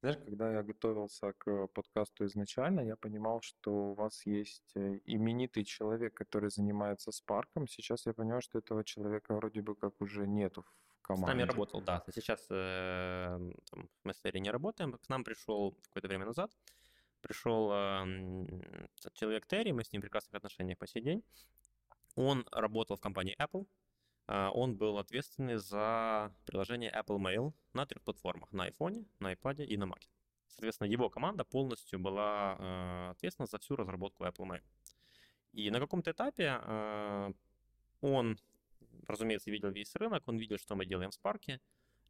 Знаешь, когда я готовился к подкасту изначально, я понимал, что у вас есть э, именитый человек, который занимается Спарком. Сейчас я понимаю, что этого человека вроде бы как уже нету в команде. С нами работал, да. Сейчас э, там, мы с Терри не работаем. К нам пришел какое-то время назад. Пришел э, человек Терри, мы с ним в прекрасных отношениях по сей день. Он работал в компании Apple, а, он был ответственный за приложение Apple Mail на трех платформах, на iPhone, на iPad и на Mac. Соответственно, его команда полностью была э, ответственна за всю разработку Apple Mail. И на каком-то этапе он, разумеется, видел весь рынок, он видел, что мы делаем в Spark,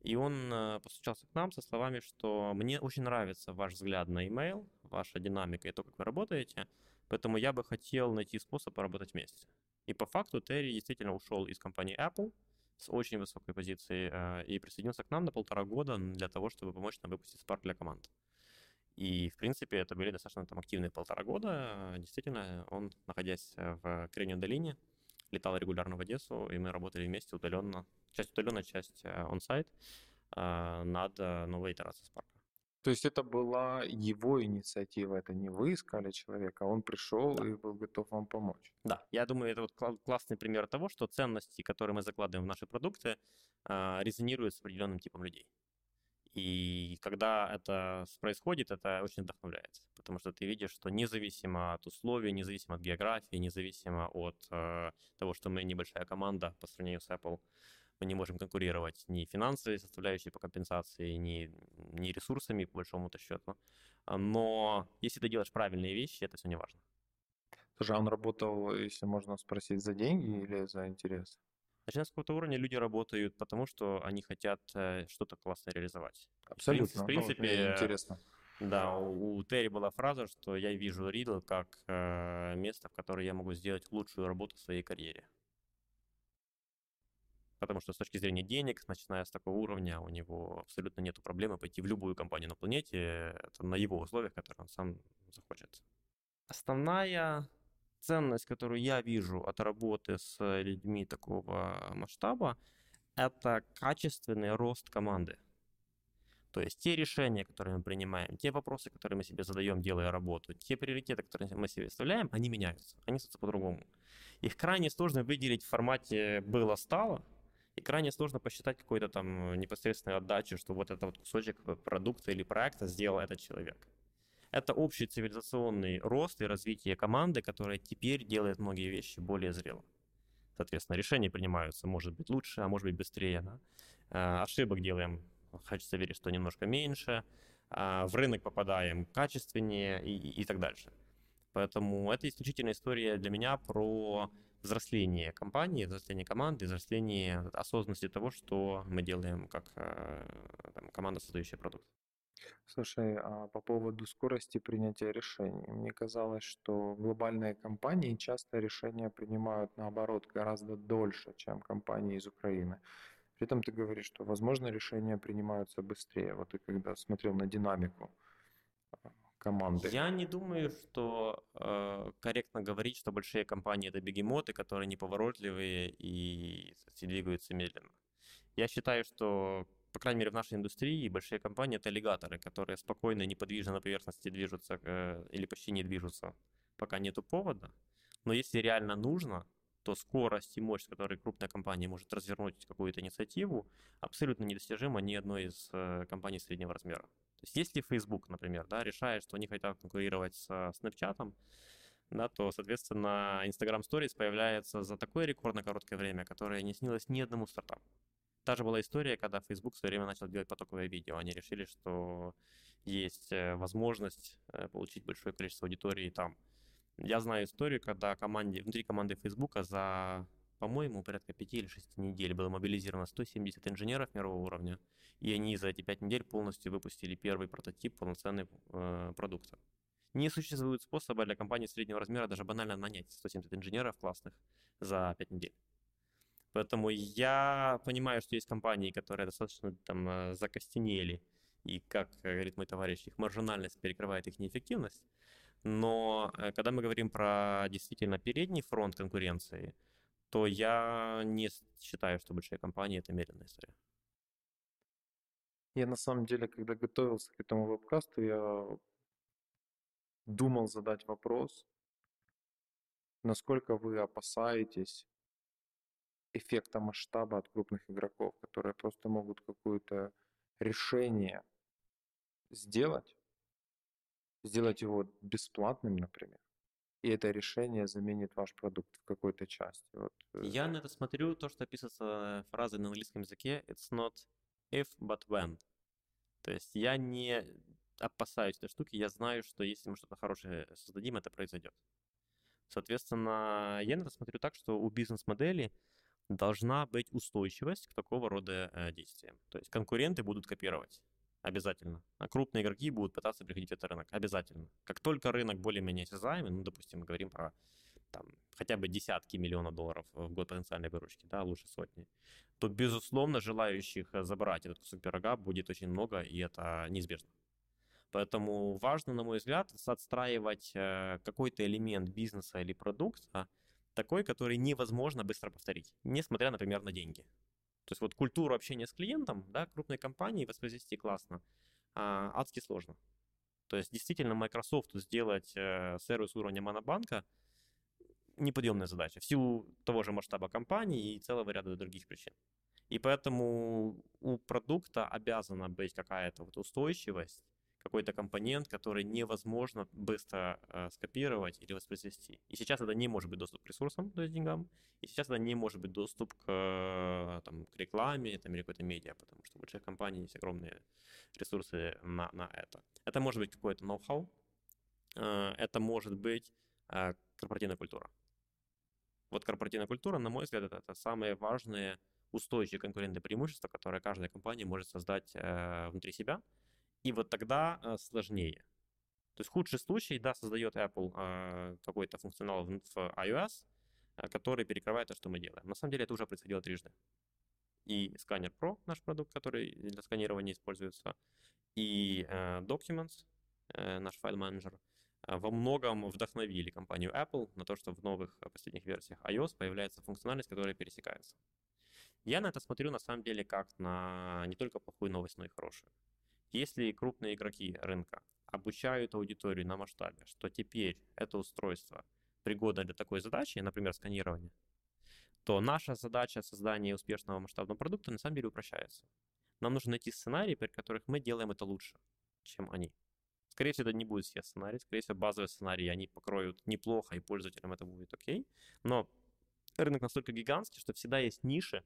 и он э, постучался к нам со словами, что мне очень нравится ваш взгляд на email, ваша динамика и то, как вы работаете, поэтому я бы хотел найти способ поработать вместе. И по факту Терри действительно ушел из компании Apple с очень высокой позиции э, и присоединился к нам на полтора года для того, чтобы помочь нам выпустить Spark для команд. И, в принципе, это были достаточно там активные полтора года. Действительно, он, находясь в Кремниевой долине, летал регулярно в Одессу, и мы работали вместе удаленно, часть удаленно, часть он-сайт э, э, над новой итерацией Spark. То есть это была его инициатива, это не вы искали человека, а он пришел да. и был готов вам помочь. Да, я думаю, это вот классный пример того, что ценности, которые мы закладываем в наши продукты, а, резонируют с определенным типом людей. И когда это происходит, это очень вдохновляет, потому что ты видишь, что независимо от условий, независимо от географии, независимо от э, того, что мы небольшая команда по сравнению с Apple, мы не можем конкурировать ни финансовой составляющей по компенсации, ни, ни ресурсами, по большому-то счету. Но если ты делаешь правильные вещи, это все не важно. Слушай, а он работал, если можно спросить, за деньги или за интерес? Начиная с какого-то уровня люди работают потому, что они хотят э, что-то классно реализовать. Абсолютно. В принципе, ну, интересно. Да, у, у Терри была фраза, что я вижу Ридл как э, место, в которое я могу сделать лучшую работу в своей карьере потому что с точки зрения денег, начиная с такого уровня, у него абсолютно нет проблемы пойти в любую компанию на планете, это на его условиях, которые он сам захочет. Основная ценность, которую я вижу от работы с людьми такого масштаба, это качественный рост команды. То есть те решения, которые мы принимаем, те вопросы, которые мы себе задаем, делая работу, те приоритеты, которые мы себе вставляем, они меняются, они становятся по-другому. Их крайне сложно выделить в формате «было-стало», и крайне сложно посчитать какой-то там э, непосредственную отдачу, что вот это вот кусочек э, продукта или проекта сделал этот человек. Это общий цивилизационный рост и развитие команды, которая теперь делает многие вещи более зрело. Соответственно, решения принимаются, может быть, лучше, а может быть, быстрее. Да? А, ошибок делаем, хочется верить, что немножко меньше. А, в рынок попадаем качественнее и, и, и так дальше. Поэтому это исключительно история для меня про взросление компании, взросление команды, взросление осознанности того, что мы делаем как э, там, команда, создающая продукт. Слушай, а по поводу скорости принятия решений. Мне казалось, что глобальные компании часто решения принимают, наоборот, гораздо дольше, чем компании из Украины. При этом ты говоришь, что, возможно, решения принимаются быстрее. Вот ты когда смотрел на динамику команды. Я не думаю, что э, корректно говорить, что большие компании это бегемоты, которые неповоротливые и двигаются медленно. Я считаю, что, по крайней мере, в нашей индустрии большие компании это аллигаторы, которые спокойно и неподвижно на поверхности движутся э, или почти не движутся, пока нету повода. Но если реально нужно, то скорость и мощь, с которой крупная компания может развернуть какую-то инициативу, абсолютно недостижима ни одной из э, компаний среднего размера. То есть если Facebook, например, да, решает, что они хотят конкурировать с Snapchat, да, то, соответственно, Instagram Stories появляется за такое рекордно короткое время, которое не снилось ни одному стартапу. Та же была история, когда Facebook в свое время начал делать потоковое видео. Они решили, что есть э, возможность э, получить большое количество аудитории там. Я знаю историю, когда команде, внутри команды Facebook за, по-моему, порядка 5 или 6 недель было мобилизировано 170 инженеров мирового уровня, и они за эти 5 недель полностью выпустили первый прототип полноценного э, продукта. Не существует способа для компании среднего размера даже банально нанять 170 инженеров классных за 5 недель. Поэтому я понимаю, что есть компании, которые достаточно там э, закостенели, и, как говорит мой товарищ, их маржинальность перекрывает их неэффективность. Но э, когда мы говорим про действительно передний фронт конкуренции, то я не считаю, что большие компании это медленная история. Я на самом деле, когда готовился к этому вебкасту, я думал задать вопрос, насколько вы опасаетесь эффекта масштаба от крупных игроков, которые просто могут какое-то решение сделать, сделать его бесплатным, например, и это решение заменит ваш продукт в какой-то части. Вот. Э, Я на это смотрю, то, что описывается фразой на английском языке, it's not if, but when. То есть я не опасаюсь этой штуки, я знаю, что если мы что-то хорошее создадим, это произойдет. Соответственно, я на это смотрю так, что у бизнес-модели должна быть устойчивость к такого рода э, действиям. То есть конкуренты будут копировать. Обязательно. А крупные игроки будут пытаться приходить в этот рынок. Обязательно. Как только рынок более-менее осязаемый, ну, допустим, мы говорим про там, хотя бы десятки миллионов долларов в год потенциальной выручки, да, лучше сотни, то, безусловно, желающих забрать этот кусок пирога будет очень много, и это неизбежно. Поэтому важно, на мой взгляд, отстраивать э, какой-то элемент бизнеса или продукта такой, который невозможно быстро повторить, несмотря, например, на деньги. То есть вот культуру общения с клиентом, да, крупной компании воспроизвести классно, а, адски сложно. То есть действительно Microsoft сделать э, сервис уровня монобанка неподъемная задача в силу того же масштаба компании и целого ряда других причин. И поэтому у продукта обязана быть какая-то вот устойчивость, какой-то компонент, который невозможно быстро э, скопировать или воспроизвести. И сейчас это не может быть доступ к ресурсам, то есть деньгам, и сейчас это не может быть доступ к, э, там, к рекламе там, или какой-то медиа, потому что у больших компаний есть огромные ресурсы на, на это. Это может быть какой-то ноу-хау, э, это может быть э, корпоративная культура. Вот корпоративная культура, на мой взгляд, это, это самые важные устойчивые конкурентные преимущества, которые каждая компания может создать э, внутри себя, и вот тогда э, сложнее. То есть худший случай, да, создает Apple э, какой-то функционал в, в iOS, э, который перекрывает то, что мы делаем. На самом деле это уже происходило трижды. И сканер Pro, наш продукт, который для сканирования используется, и э, Documents, э, наш файл-менеджер, э, во многом вдохновили компанию Apple на то, что в новых э, последних версиях iOS появляется функциональность, которая пересекается. Я на это смотрю на самом деле как на не только плохую новость, но и хорошую. Если крупные игроки рынка обучают аудиторию на масштабе, что теперь это устройство пригодно для такой задачи, например, сканирования, то наша задача создания успешного масштабного продукта на самом деле упрощается. Нам нужно найти сценарии, при которых мы делаем это лучше, чем они. Скорее всего, это не будет все сценарии. Скорее всего, базовые сценарии они покроют неплохо, и пользователям это будет окей. Но рынок настолько гигантский, что всегда есть ниши,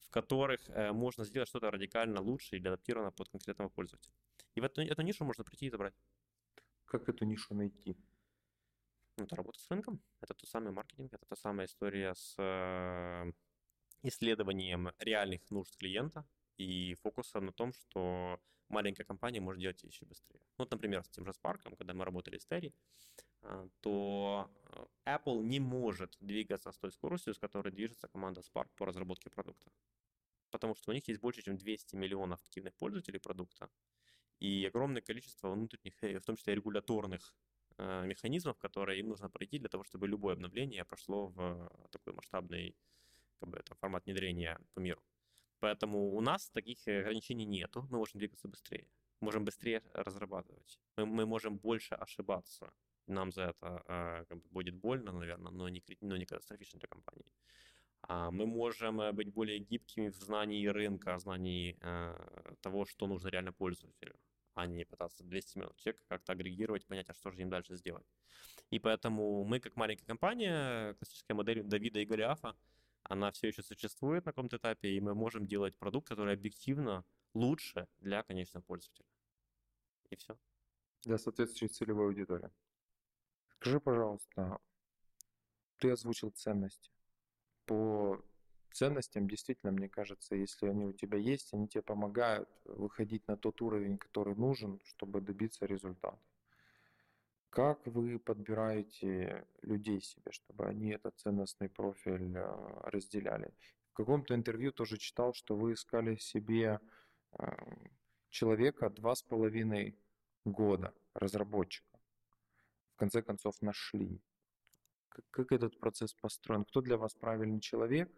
в которых э, можно сделать что-то радикально лучше или адаптировано под конкретного пользователя. И в эту, эту нишу можно прийти и забрать. Как эту нишу найти? Ну, это работа с рынком, это тот самый маркетинг, это та самая история с э, исследованием реальных нужд клиента и фокусом на том, что маленькая компания может делать еще быстрее. Вот, например, с тем же Spark, когда мы работали с Terry, э, то э, Apple не может двигаться с той скоростью, с которой движется команда Spark по разработке продукта потому что у них есть больше, чем 200 миллионов активных пользователей продукта и огромное количество внутренних, э, в том числе регуляторных э, механизмов, которые им нужно пройти для того, чтобы любое обновление прошло в такой масштабный как бы, это, формат внедрения по миру. Поэтому у нас таких ограничений нету, мы можем двигаться быстрее, можем быстрее разрабатывать, мы, мы можем больше ошибаться, нам за это э, будет больно, наверное, но не, но не катастрофично для компании. А мы можем э, быть более гибкими в знании рынка, знании э, того, что нужно реально пользователю, а не пытаться 200 минут человека как-то агрегировать, понять, а что же им дальше сделать. И поэтому мы, как маленькая компания, классическая модель Давида и Голиафа, она все еще существует на каком-то этапе, и мы можем делать продукт, который объективно лучше для конечного пользователя. И все. Для соответствующей целевой аудитории. Скажи, пожалуйста, ты озвучил ценности. По ценностям, действительно, мне кажется, если они у тебя есть, они тебе помогают выходить на тот уровень, который нужен, чтобы добиться результата. Как вы подбираете людей себе, чтобы они этот ценностный профиль а, разделяли? В каком-то интервью тоже читал, что вы искали себе человека два с половиной года, разработчика. В конце концов нашли. Как, этот процесс построен? Кто для вас правильный человек?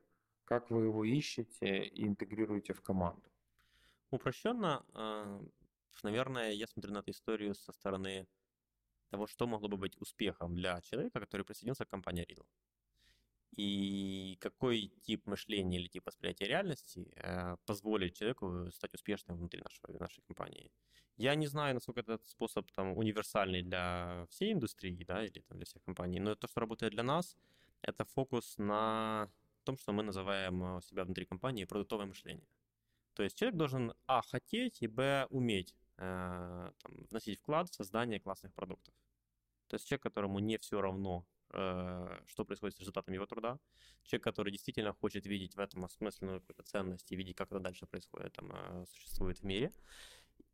Как вы его ищете и интегрируете в команду? Упрощенно, а, наверное, я смотрю на эту историю со стороны того, что могло бы быть успехом для человека, который присоединился к компании Riddle. И какой тип мышления или тип восприятия реальности э, позволит человеку стать успешным внутри нашего, нашей компании. Я не знаю, насколько этот способ там, универсальный для всей индустрии да, или там, для всех компаний, но то, что работает для нас, это фокус на том, что мы называем себя внутри компании продуктовое мышление. То есть человек должен, а, хотеть, и, б, уметь э, там, вносить вклад в создание классных продуктов. То есть человек, которому не все равно, э, что происходит с результатами его труда, человек, который действительно хочет видеть в этом осмысленную какую-то ценность и видеть, как это дальше происходит, там, э, существует в мире.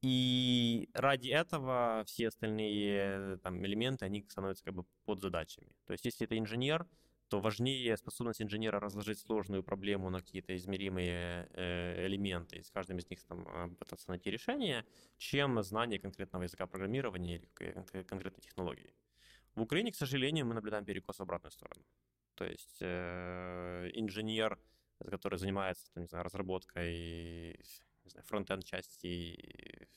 И ради этого все остальные там, элементы, они становятся как бы под задачами. То есть если это инженер, то важнее способность инженера разложить сложную проблему на какие-то измеримые э, элементы, и с каждым из них там, пытаться найти решение, чем знание конкретного языка программирования или конкретной технологии. В Украине, к сожалению, мы наблюдаем перекос в обратную сторону. То есть э, инженер, который занимается там, не знаю, разработкой фронтенд части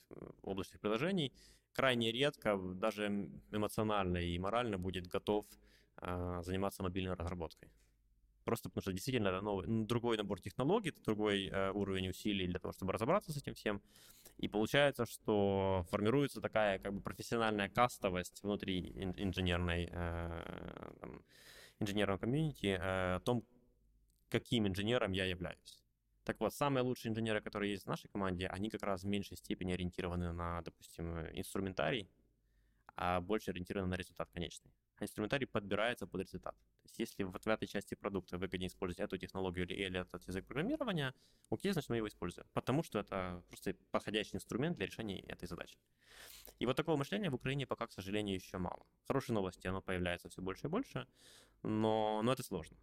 облачных приложений, крайне редко, даже эмоционально и морально будет готов э, заниматься мобильной разработкой. Просто потому что действительно новый, другой набор технологий, другой э, уровень усилий для того, чтобы разобраться с этим всем. И получается, что формируется такая как бы профессиональная кастовость внутри инженерной, э, там, инженерного комьюнити э, о том, каким инженером я являюсь. Так вот, самые лучшие инженеры, которые есть в нашей команде, они как раз в меньшей степени ориентированы на, допустим, инструментарий, а больше ориентированы на результат конечный. А инструментарий подбирается под результат. Есть если в этой части продукта выгоднее использовать эту технологию или, или этот язык программирования, окей, значит мы его используем. Потому что это просто подходящий инструмент для решения этой задачи. И вот такого мышления в Украине пока, к сожалению, еще мало. Хорошие новости, оно появляется все больше и больше, но, но это сложно.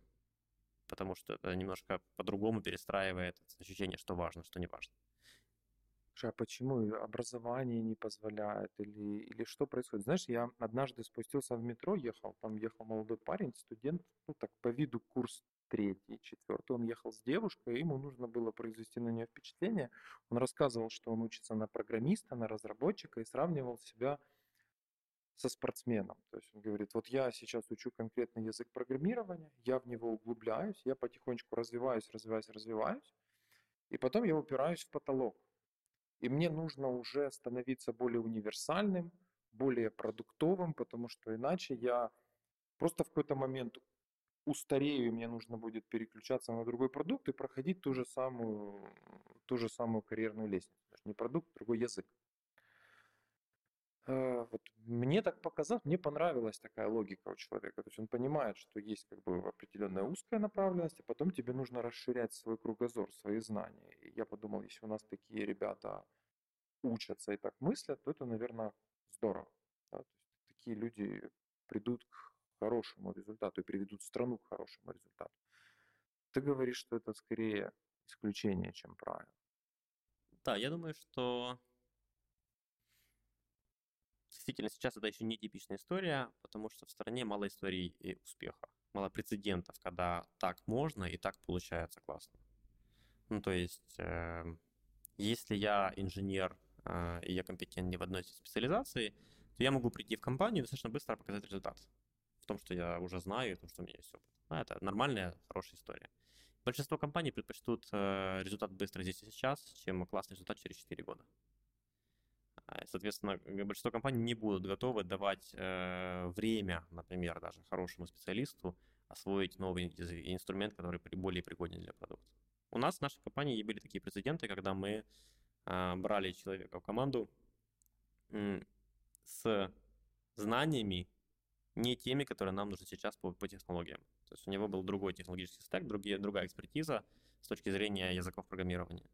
Потому что это немножко по-другому перестраивает ощущение, что важно, что не важно. А почему образование не позволяет или, или что происходит? Знаешь, я однажды спустился в метро, ехал, там ехал молодой парень, студент, ну так по виду курс третий, четвертый. Он ехал с девушкой, ему нужно было произвести на нее впечатление. Он рассказывал, что он учится на программиста, на разработчика и сравнивал себя со спортсменом. То есть он говорит, вот я сейчас учу конкретный язык программирования, я в него углубляюсь, я потихонечку развиваюсь, развиваюсь, развиваюсь, и потом я упираюсь в потолок. И мне нужно уже становиться более универсальным, более продуктовым, потому что иначе я просто в какой-то момент устарею, и мне нужно будет переключаться на другой продукт и проходить ту же самую, ту же самую карьерную лестницу. Не продукт, другой язык. Э, вот мне так показалось, мне понравилась такая логика у человека. То есть он понимает, что есть как бы определенная узкая направленность, а потом тебе нужно расширять свой кругозор, свои знания. И я подумал, если у нас такие ребята учатся и так мыслят, то это, наверное, здорово. Да? Такие люди придут к хорошему результату и приведут страну к хорошему результату. Ты говоришь, что это скорее исключение, чем правило. Да, я думаю, что действительно сейчас это еще не типичная история, потому что в стране мало историй и успеха, мало прецедентов, когда так можно и так получается классно. Ну, то есть, э, если я инженер э, и я компетентен не в одной специализации, то я могу прийти в компанию и достаточно быстро показать результат. В том, что я уже знаю, в том, что у меня есть опыт. А это нормальная, хорошая история. Большинство компаний предпочтут э, результат быстро здесь и сейчас, чем классный результат через 4 года. А, соответственно, большинство компаний не будут готовы давать э, время, например, даже хорошему специалисту освоить новый инструмент, который более пригоден для продукта. У нас в нашей компании были такие прецеденты, когда мы э, брали человека в команду с знаниями, не теми, которые нам нужны сейчас по, по технологиям. То есть у него был другой технологический стек, другие, другая экспертиза с точки зрения языков программирования.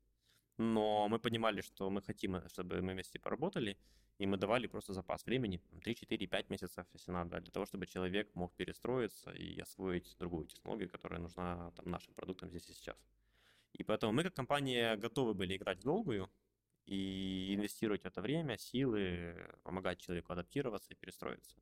Но мы понимали, что мы хотим, чтобы мы вместе поработали, и мы давали просто запас времени, 3, 4, 5 месяцев, если надо, для того, чтобы человек мог перестроиться и освоить другую технологию, которая нужна там, нашим продуктам здесь и сейчас. И поэтому мы как компания готовы были играть в долгую и инвестировать это время, силы, помогать человеку адаптироваться и перестроиться.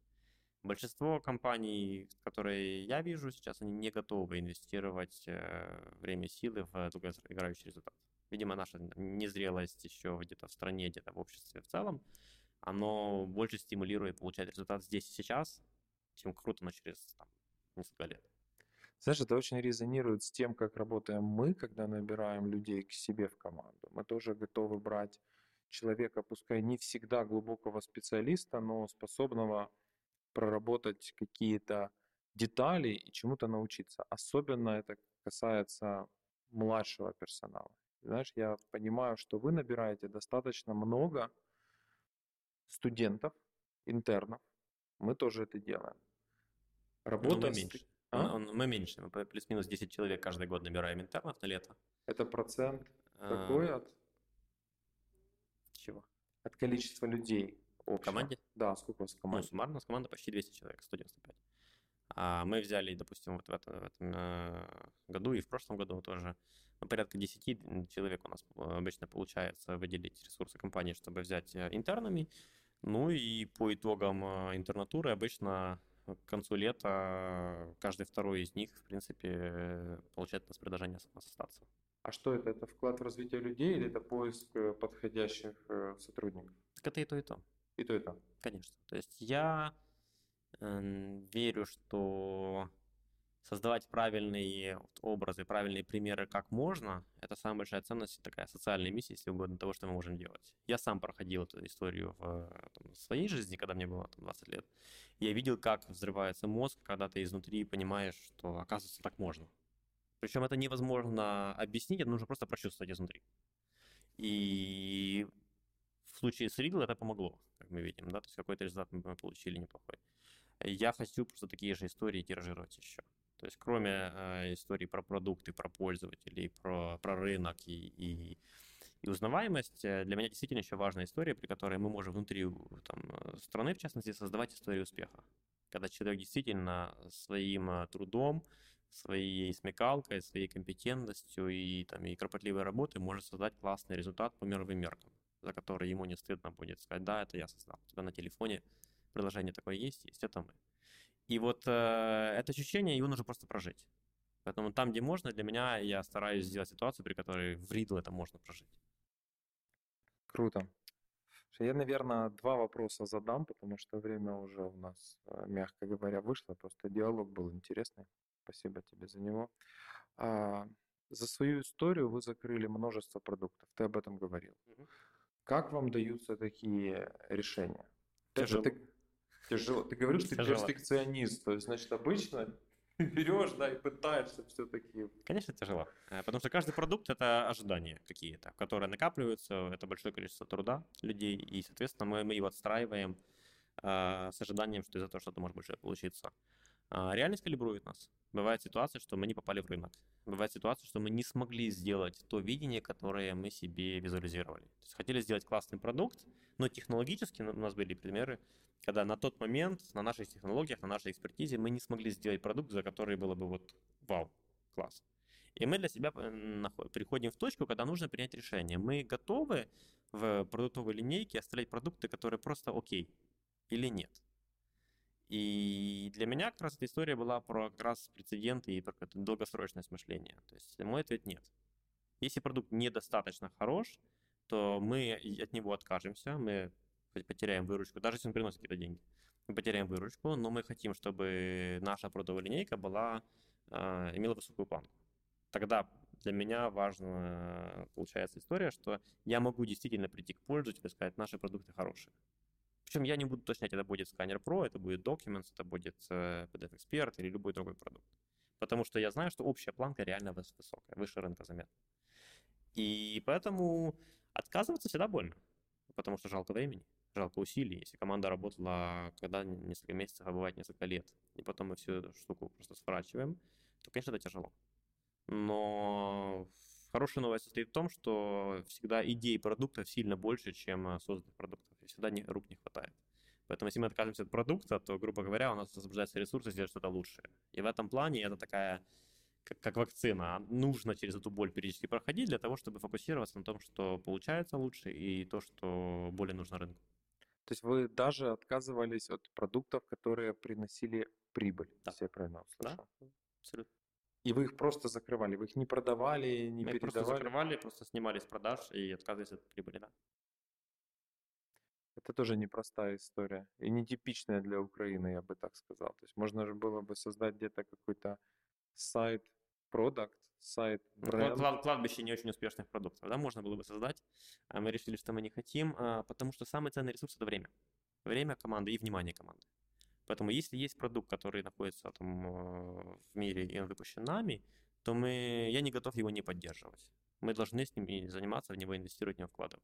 Большинство компаний, которые я вижу сейчас, они не готовы инвестировать э, время и силы в долгоиграющий результат. Видимо, наша незрелость еще где-то в стране, где-то в обществе в целом, оно больше стимулирует получать результат здесь и сейчас, чем круто, но через там, несколько лет. Знаешь, это очень резонирует с тем, как работаем мы, когда набираем людей к себе в команду. Мы тоже готовы брать человека, пускай не всегда глубокого специалиста, но способного проработать какие-то детали и чему-то научиться. Особенно это касается младшего персонала. Знаешь, я понимаю, что вы набираете достаточно много студентов, интернов. Мы тоже это делаем. Работа ну, мы меньше. А? Мы меньше. Мы плюс-минус 10 человек каждый год набираем интернов на лето. Это процент а... от? Чего? От количества людей. В команде? Да, сколько у вас в команде? Ну, суммарно у нас команда почти 200 человек, 195. А мы взяли, допустим, вот в этом, в этом э, году и в прошлом году тоже ну, порядка 10 человек у нас э, обычно получается выделить ресурсы компании, чтобы взять э, интернами. Ну и по итогам интернатуры обычно к концу лета каждый второй из них, в принципе, получает у нас предложение остаться. А что это? Это вклад в развитие людей или это поиск подходящих сотрудников? Так это и то, и то. И то, и то. Конечно. То есть я э, верю, что создавать правильные образы, правильные примеры как можно, это самая большая ценность, такая социальная миссия, если угодно, того, что мы можем делать. Я сам проходил эту историю в, там, в своей жизни, когда мне было там, 20 лет. Я видел, как взрывается мозг, когда ты изнутри понимаешь, что, оказывается, так можно. Причем это невозможно объяснить, это нужно просто прочувствовать изнутри. И в случае с Riddle это помогло, как мы видим, да, то есть какой-то результат мы получили неплохой. Я хочу просто такие же истории тиражировать еще. То есть кроме э, историй про продукты, про пользователей, про, про рынок и, и, и узнаваемость, э, для меня действительно еще важная история, при которой мы можем внутри там, э, страны, в частности, создавать историю успеха. Когда человек действительно своим трудом, своей смекалкой, своей компетентностью и, там, и кропотливой работой может создать классный результат по мировым меркам за который ему не стыдно будет сказать, да, это я создал. У тебя на телефоне приложение такое есть, есть, это мы. И вот э, это ощущение, его нужно просто прожить. Поэтому там, где можно, для меня я стараюсь сделать ситуацию, при которой в Riddle это можно прожить. Круто. Я, наверное, два вопроса задам, потому что время уже у нас, э, мягко говоря, вышло. Просто диалог был интересный. Спасибо тебе за него. А, за свою историю вы закрыли множество продуктов. Ты об этом говорил. Угу. Как вам даются такие решения? Тяжело. Ты, тяжело. Ты говоришь, ты тяжело. перфекционист, то есть, значит, обычно берешь, да, и пытаешься все-таки. Конечно, тяжело. Э, потому что каждый продукт это ожидания какие-то, которые накапливаются, это большое количество труда людей, и, соответственно, мы, мы его отстраиваем э, с ожиданием, что из-за того что-то может больше получиться. А реальность калибрует нас. Бывает ситуация, что мы не попали в рынок. Бывает ситуация, что мы не смогли сделать то видение, которое мы себе визуализировали. То есть хотели сделать классный продукт, но технологически у нас были примеры, когда на тот момент на наших технологиях, на нашей экспертизе мы не смогли сделать продукт, за который было бы вот вау, класс. И мы для себя э, приходим в точку, когда нужно принять решение. Мы готовы в продуктовой линейке оставлять продукты, которые просто окей или нет. И для меня как раз эта история была про как раз прецеденты и про долгосрочное мышление. То есть мой ответ нет. Если продукт недостаточно хорош, то мы от него откажемся, мы потеряем выручку, даже если он приносит какие-то деньги. Мы потеряем выручку, но мы хотим, чтобы наша продовая линейка была, э, имела высокую планку. Тогда для меня важна, получается, история, что я могу действительно прийти к пользователю и сказать, наши продукты хорошие. Причем я не буду уточнять, это будет Scanner Pro, это будет Documents, это будет э, PDF Expert или любой другой продукт. Потому что я знаю, что общая планка реально высокая, выше рынка заметно. И поэтому отказываться всегда больно, потому что жалко времени, жалко усилий. Если команда работала когда несколько месяцев, а бывает несколько лет, и потом мы всю эту штуку просто сворачиваем, то, конечно, это тяжело. Но хорошая новость состоит в том, что всегда идей продуктов сильно больше, чем э, созданных продуктов. И всегда не, рук не хватает. Поэтому если мы откажемся от продукта, то, грубо говоря, у нас освобождаются ресурсы сделать что-то лучшее. И в этом плане это такая, как, как вакцина, нужно через эту боль периодически проходить для того, чтобы фокусироваться на том, что получается лучше и то, что более нужно рынку. То есть вы даже отказывались от продуктов, которые приносили прибыль, да. если я правильно услышал? Да, абсолютно. И вы их просто закрывали, вы их не продавали, не Мы передавали? просто закрывали, просто снимали с продаж и отказывались от прибыли, да. Это тоже непростая история и нетипичная для Украины, я бы так сказал. То есть можно же было бы создать где-то какой-то сайт, продукт, сайт, ну, бренд. Клад, кладбище не очень успешных продуктов, да, можно было бы создать. А мы решили, что мы не хотим, а, потому что самый ценный ресурс — это время. Время команды и внимание команды. Поэтому если есть продукт, который находится там э, в мире и он выпущен нами, то мы, я не готов его не поддерживать. Мы должны с ним заниматься, в него инвестировать, в него вкладывать.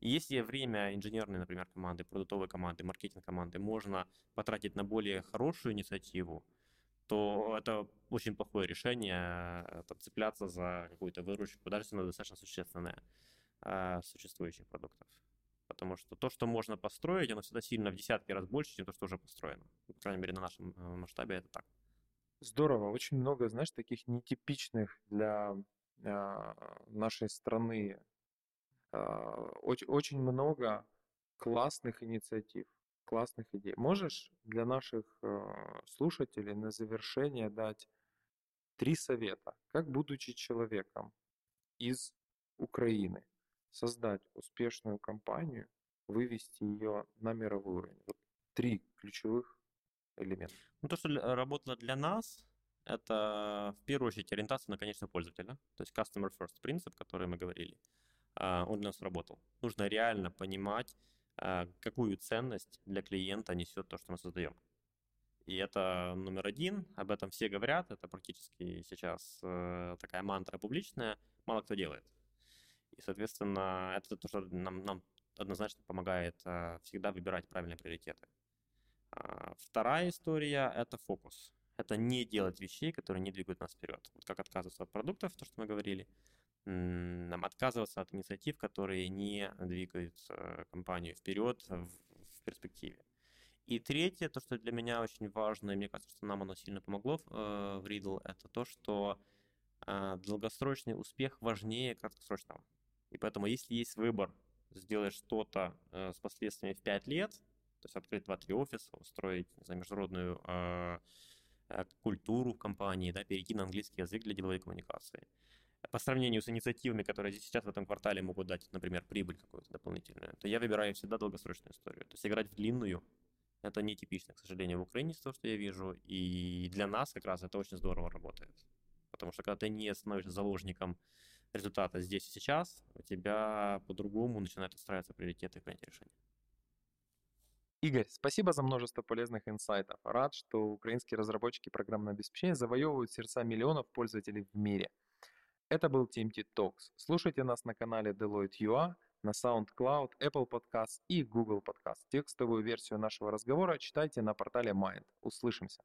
И если время инженерной, например, команды, продуктовой команды, маркетинг команды можно потратить на более хорошую инициативу, то это очень плохое решение э, цепляться за какую-то выручку, даже если она достаточно существенная, э, существующих продуктов. Потому что то, что можно построить, оно всегда сильно в десятки раз больше, чем то, что уже построено. По крайней мере, на нашем э, масштабе это так. Здорово. Очень много, знаешь, таких нетипичных для нашей страны. Э, очень, очень много классных инициатив, классных идей. Можешь для наших э, слушателей на завершение дать три совета, как будучи человеком из Украины, создать успешную компанию, вывести ее на мировой уровень. Вот три ключевых элемента. Ну, то, что работало для нас, это в первую очередь ориентация на конечного пользователя, то есть customer first принцип, который мы говорили, а, он для нас работал. Нужно реально понимать, а, какую ценность для клиента несет то, что мы создаем. И это номер один, об этом все говорят, это практически сейчас э, такая мантра публичная, мало кто делает. И, соответственно, это то, что нам, нам однозначно помогает э, всегда выбирать правильные приоритеты. А, вторая история — это фокус. Это не делать вещей, которые не двигают нас вперед. Вот как отказываться от продуктов, то, что мы говорили, нам отказываться от инициатив, которые не двигают э, компанию вперед в, перспективе. И третье, то, что для меня очень важно, и мне кажется, что нам оно сильно помогло э, в Riddle, это то, что э, долгосрочный успех важнее краткосрочного. И поэтому, если есть выбор сделать что-то э, с последствиями в 5 лет, то есть открыть 2-3 офиса, устроить не знаю, международную э, э, культуру в компании, да, перейти на английский язык для деловой коммуникации. По сравнению с инициативами, которые здесь сейчас в этом квартале могут дать, например, прибыль какую-то дополнительную, то я выбираю всегда долгосрочную историю. То есть играть в длинную, это не типично, к сожалению, в Украине, то, что я вижу. И для нас как раз это очень здорово работает. Потому что когда ты не становишься заложником результата здесь и сейчас, у тебя по-другому начинают устраиваться приоритеты и принятие решений. Игорь, спасибо за множество полезных инсайтов. Рад, что украинские разработчики программного обеспечения завоевывают сердца миллионов пользователей в мире. Это был TMT Talks. Слушайте нас на канале Deloitte UA, на SoundCloud, Apple Podcast и Google Podcast. Текстовую версию нашего разговора читайте на портале Mind. Услышимся.